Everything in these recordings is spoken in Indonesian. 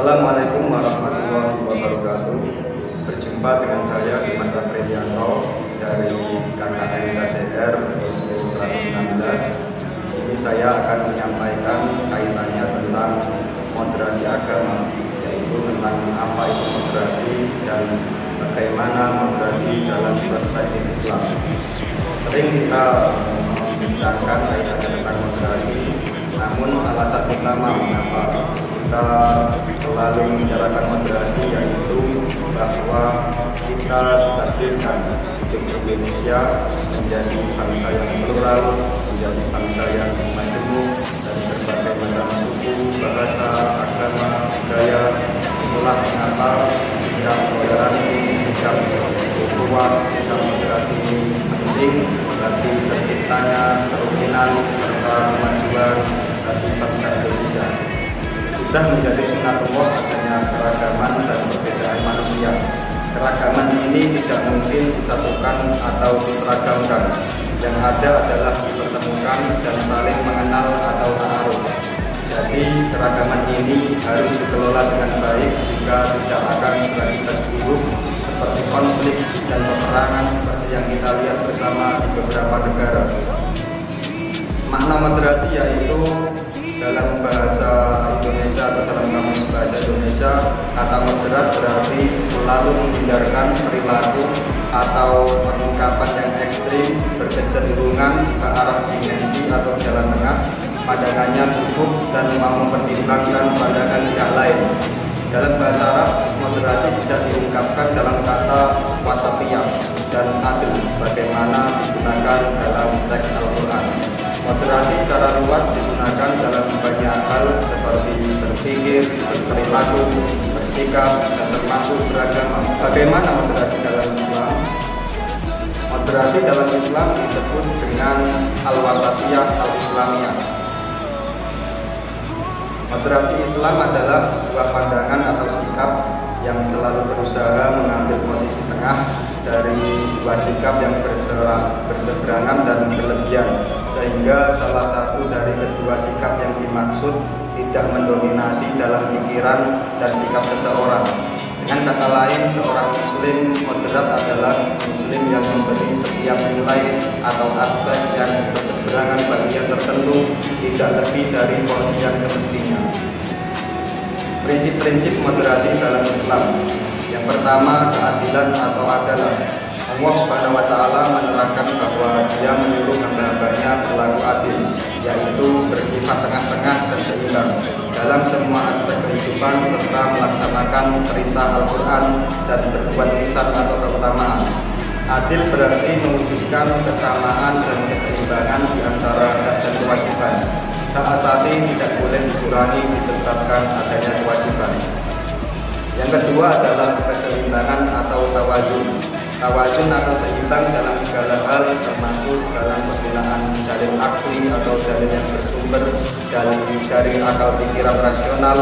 Assalamualaikum warahmatullahi bahwa kita takdirkan untuk Indonesia menjadi bangsa yang plural, menjadi bangsa yang majemuk dari berbagai macam suku, bahasa, agama, budaya. Itulah mengapa sikap toleransi, sikap kuat, sikap moderasi penting bagi terciptanya kerukunan serta kemajuan bagi bangsa Indonesia. Sudah menjadi adanya ini tidak mungkin disatukan atau diseragamkan. Yang ada adalah dipertemukan dan saling mengenal atau ta'aruf. Jadi keragaman ini harus dikelola dengan baik jika tidak akan berakibat buruk seperti konflik dan peperangan seperti yang kita lihat bersama di beberapa negara. Makna moderasi yaitu dalam bahasa Indonesia atau dalam kamus Indonesia kata moderat berarti selalu menghindarkan perilaku atau pengungkapan yang ekstrim berkecenderungan ke arah dimensi atau jalan tengah. Pandangannya cukup dan mau mempertimbangkan pandangan pihak lain. Dalam bahasa Arab moderasi bisa diungkapkan dalam kata wasatiyah dan adil bagaimana digunakan dalam teks Al-Quran Moderasi secara luas digunakan dalam banyak hal seperti berpikir, berperilaku, bersikap, dan termasuk beragama. Bagaimana moderasi dalam Islam? Moderasi dalam Islam disebut dengan al-wasatiyah al-islamiyah. Moderasi Islam adalah sebuah pandangan atau sikap yang selalu berusaha mengambil posisi tengah dari dua sikap yang berseberangan dan berlebihan sehingga salah satu dari kedua sikap yang dimaksud tidak mendominasi dalam pikiran dan sikap seseorang. Dengan kata lain seorang muslim moderat adalah muslim yang memberi setiap nilai atau aspek yang berseberangan bagian tertentu tidak lebih dari porsi yang semestinya. Prinsip-prinsip moderasi dalam Islam. Yang pertama keadilan atau adalah. Allah taala menerangkan bahwa Dia menyuruh hamba-hambanya melaksanakan perintah Al-Qur'an dan berbuat lisan atau keutamaan. Adil berarti mewujudkan kesamaan dan keseimbangan di antara hak dan kewajiban. Hak asasi tidak boleh dikurangi disebabkan adanya kewajiban. Yang kedua adalah keseimbangan atau tawazun tawazun atau seimbang dalam segala hal termasuk dalam penggunaan dalil akli atau dalil yang bersumber dari dari akal pikiran rasional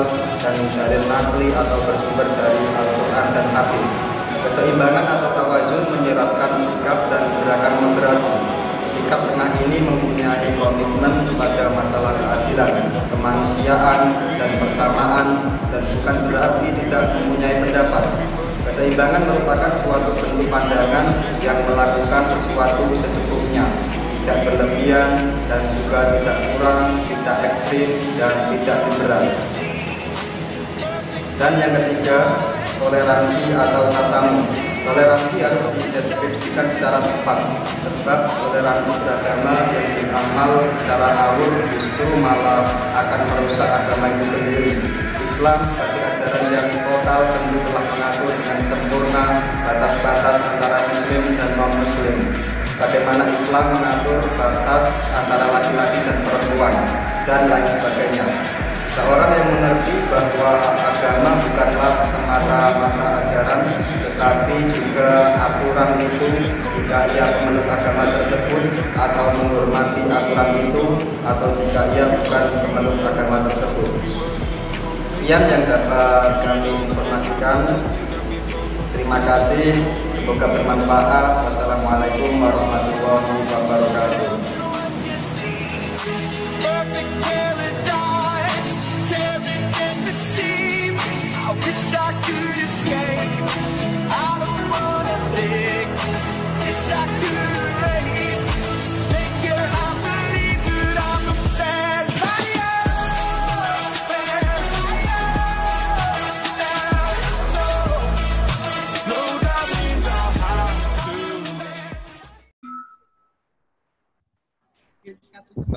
dan dalil nakli atau bersumber dari Al-Quran dan hadis. Keseimbangan atau tawazun menyeratkan sikap dan gerakan moderasi. Sikap tengah ini mempunyai komitmen pada masalah keadilan, kemanusiaan, dan persamaan, dan bukan berarti tidak mempunyai pendapat, Keseimbangan merupakan suatu bentuk pandangan yang melakukan sesuatu secukupnya, tidak berlebihan dan juga tidak kurang, tidak ekstrim dan tidak liberal. Dan yang ketiga, toleransi atau tasamu. Toleransi harus dideskripsikan secara tepat, sebab toleransi beragama yang beramal secara awur justru malah akan merusak agama itu sendiri. Islam sebagai ajaran yang total tentu telah mengatur dengan sempurna batas-batas antara muslim dan non-muslim. Bagaimana Islam mengatur batas antara laki-laki dan perempuan dan lain sebagainya. Seorang yang mengerti jika ia memeluk agama tersebut atau menghormati aturan itu atau jika ia bukan memeluk agama tersebut. Sekian yang dapat kami informasikan. Terima kasih. Semoga bermanfaat. Wassalamualaikum warahmatullahi wabarakatuh.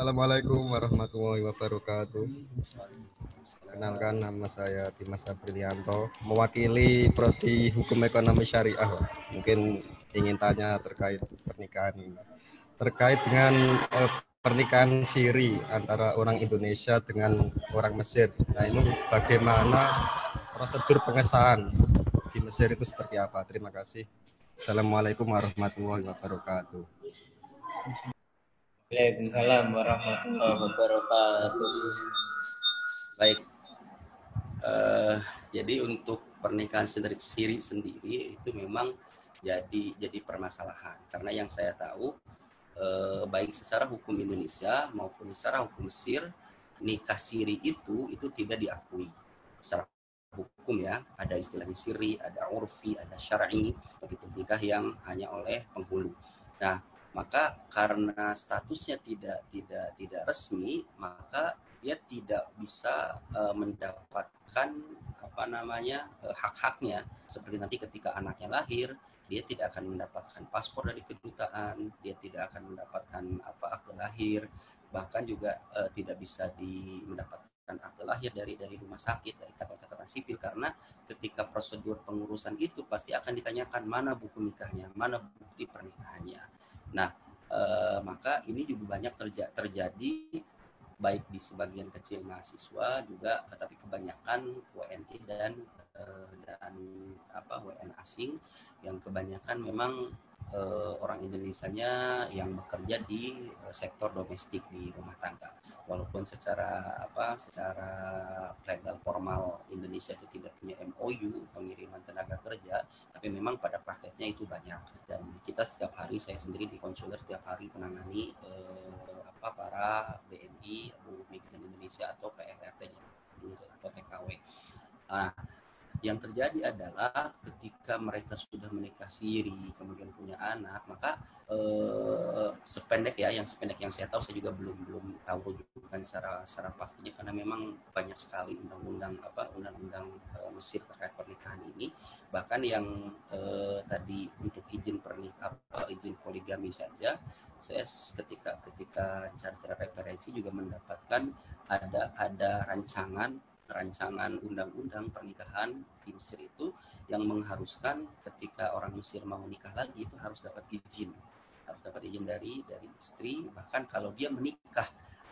Assalamualaikum warahmatullahi wabarakatuh. Kenalkan nama saya Dimas Aprilianto, mewakili Prodi Hukum Ekonomi Syariah. Mungkin ingin tanya terkait pernikahan ini. Terkait dengan eh, pernikahan siri antara orang Indonesia dengan orang Mesir. Nah, ini bagaimana prosedur pengesahan di Mesir itu seperti apa? Terima kasih. Assalamualaikum warahmatullahi wabarakatuh. Waalaikumsalam warahmatullahi wabarakatuh. Baik. Uh, jadi untuk pernikahan sendiri sendiri itu memang jadi jadi permasalahan karena yang saya tahu uh, baik secara hukum Indonesia maupun secara hukum Mesir nikah siri itu itu tidak diakui secara hukum ya ada istilahnya siri ada urfi ada syar'i begitu nikah yang hanya oleh penghulu nah maka karena statusnya tidak tidak tidak resmi maka dia tidak bisa uh, mendapatkan apa namanya uh, hak-haknya. Seperti nanti ketika anaknya lahir dia tidak akan mendapatkan paspor dari kedutaan dia tidak akan mendapatkan apa akte lahir bahkan juga uh, tidak bisa di mendapatkan akte lahir dari dari rumah sakit dari kantor catatan sipil. Karena ketika prosedur pengurusan itu pasti akan ditanyakan mana buku nikahnya mana bukti pernikahannya. eh, maka ini juga banyak terja terjadi baik di sebagian kecil mahasiswa juga, tetapi kebanyakan WNI dan eh, dan apa WN asing yang kebanyakan memang uh, orang Indonesia-nya yang bekerja di uh, sektor domestik di rumah tangga. Walaupun secara apa secara legal formal Indonesia itu tidak punya MOU pengiriman tenaga kerja, tapi memang pada prakteknya itu banyak. Kita setiap hari saya sendiri di konsuler setiap hari menangani uh, apa para BNI, buruh migran Indonesia atau PRT atau TKW. Nah, yang terjadi adalah ketika mereka sudah menikah siri kemudian punya anak maka eh, sependek ya yang sependek yang saya tahu saya juga belum belum tahu rujukan secara secara pastinya karena memang banyak sekali undang-undang apa undang-undang eh, Mesir terkait pernikahan ini. Bahkan yang eh, tadi untuk izin pernikah apa izin poligami saja saya ketika ketika cari-cari referensi juga mendapatkan ada ada rancangan rancangan undang-undang pernikahan di Mesir itu yang mengharuskan ketika orang Mesir mau nikah lagi itu harus dapat izin. Harus dapat izin dari dari istri. Bahkan kalau dia menikah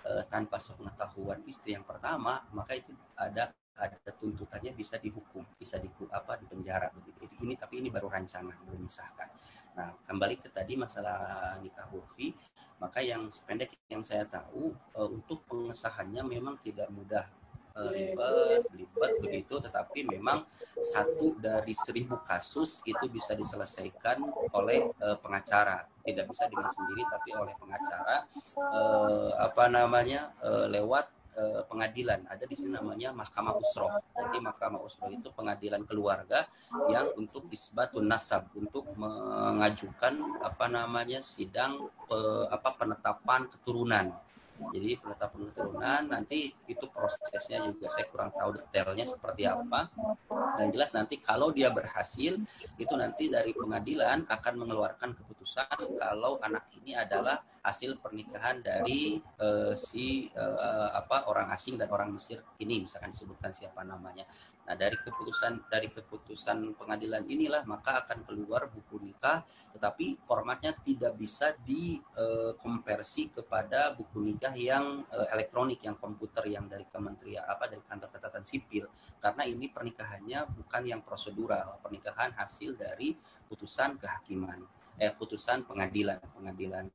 e, tanpa sepengetahuan istri yang pertama maka itu ada ada tuntutannya bisa dihukum bisa di apa di penjara begitu. Ini tapi ini baru rancangan belum disahkan. Nah kembali ke tadi masalah nikah urfi maka yang sependek yang saya tahu e, untuk pengesahannya memang tidak mudah ribet, ribet begitu, tetapi memang satu dari seribu kasus itu bisa diselesaikan oleh uh, pengacara, tidak bisa dengan sendiri, tapi oleh pengacara, uh, apa namanya, uh, lewat uh, pengadilan. Ada di sini namanya Mahkamah Usroh. Jadi Mahkamah Usroh itu pengadilan keluarga yang untuk isbatun nasab, untuk mengajukan apa namanya sidang uh, apa penetapan keturunan jadi penetapan keturunan nanti itu prosesnya juga saya kurang tahu detailnya seperti apa. Dan jelas nanti kalau dia berhasil itu nanti dari pengadilan akan mengeluarkan keputusan kalau anak ini adalah hasil pernikahan dari uh, si uh, apa orang asing dan orang Mesir ini misalkan disebutkan siapa namanya. Nah, dari keputusan dari keputusan pengadilan inilah maka akan keluar buku nikah tetapi formatnya tidak bisa dikonversi uh, kepada buku nikah sudah yang uh, elektronik yang komputer yang dari kementerian apa dari kantor catatan sipil? Karena ini pernikahannya bukan yang prosedural pernikahan hasil dari putusan kehakiman eh putusan pengadilan pengadilan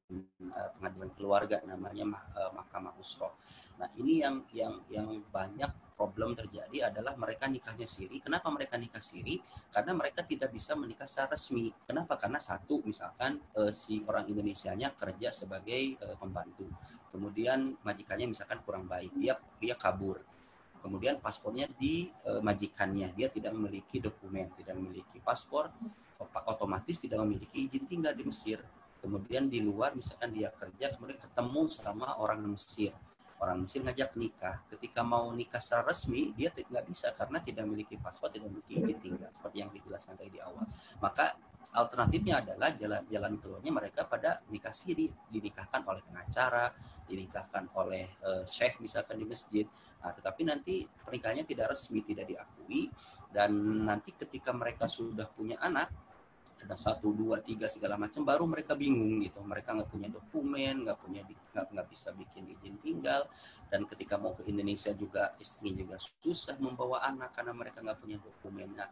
uh, pengadilan keluarga namanya mah, uh, mahkamah usro nah ini yang yang yang banyak problem terjadi adalah mereka nikahnya siri. Kenapa mereka nikah siri? Karena mereka tidak bisa menikah secara resmi. Kenapa? Karena satu misalkan uh, si orang Indonesianya kerja sebagai uh, pembantu. Kemudian majikannya misalkan kurang baik, dia dia kabur kemudian paspornya di uh, majikannya dia tidak memiliki dokumen tidak memiliki paspor otomatis tidak memiliki izin tinggal di Mesir kemudian di luar misalkan dia kerja kemudian ketemu sama orang Mesir orang Mesir ngajak nikah. Ketika mau nikah secara resmi, dia tidak bisa karena tidak memiliki paspor, tidak memiliki izin tinggal seperti yang dijelaskan tadi di awal. Maka alternatifnya adalah jalan jalan keluarnya mereka pada nikah siri, dinikahkan oleh pengacara, dinikahkan oleh uh, syekh misalkan di masjid. Nah, tetapi nanti pernikahannya tidak resmi, tidak diakui dan nanti ketika mereka sudah punya anak, ada satu dua tiga segala macam baru mereka bingung gitu mereka nggak punya dokumen nggak punya nggak bisa bikin izin tinggal dan ketika mau ke Indonesia juga istrinya juga susah membawa anak karena mereka nggak punya dokumen nah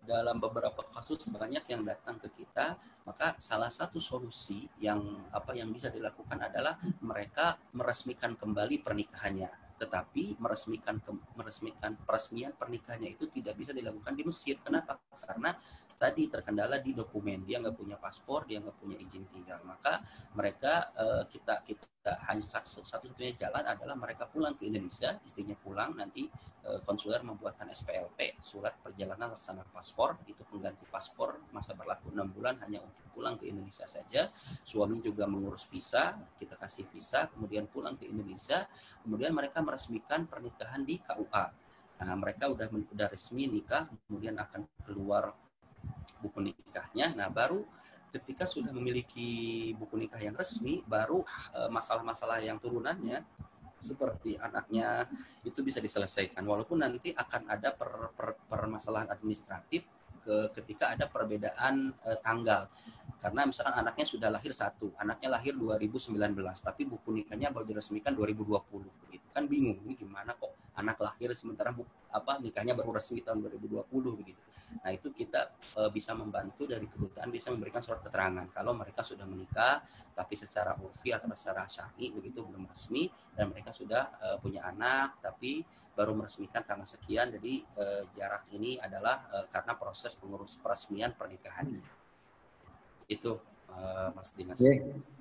dalam beberapa kasus banyak yang datang ke kita maka salah satu solusi yang apa yang bisa dilakukan adalah mereka meresmikan kembali pernikahannya tetapi meresmikan meresmikan peresmian pernikahannya itu tidak bisa dilakukan di Mesir. Kenapa? Karena tadi terkendala di dokumen. Dia nggak punya paspor, dia nggak punya izin tinggal. Maka mereka uh, kita kita hanya satu satunya jalan adalah mereka pulang ke Indonesia, istrinya pulang nanti uh, konsuler membuatkan SPLP surat perjalanan laksana paspor itu pengganti paspor masa berlaku enam bulan hanya untuk pulang ke Indonesia saja. Suami juga mengurus visa, kita kasih visa, kemudian pulang ke Indonesia, kemudian mereka meresmikan pernikahan di KUA. Nah, mereka udah udah resmi nikah, kemudian akan keluar buku nikahnya. Nah, baru ketika sudah memiliki buku nikah yang resmi, baru eh, masalah-masalah yang turunannya seperti anaknya itu bisa diselesaikan. Walaupun nanti akan ada per, per, permasalahan administratif ke ketika ada perbedaan uh, tanggal. Karena misalkan anaknya sudah lahir satu anaknya lahir 2019 tapi buku nikahnya baru diresmikan 2020 begitu kan bingung ini gimana kok anak lahir sementara bu, apa nikahnya baru resmi tahun 2020 begitu. Nah, itu kita e, bisa membantu dari kedutaan bisa memberikan surat keterangan kalau mereka sudah menikah tapi secara urfi atau secara syar'i begitu belum resmi dan mereka sudah e, punya anak tapi baru meresmikan tanggal sekian jadi e, jarak ini adalah e, karena proses pengurus peresmian pernikahannya. Itu e, Mas Dimas. Yeah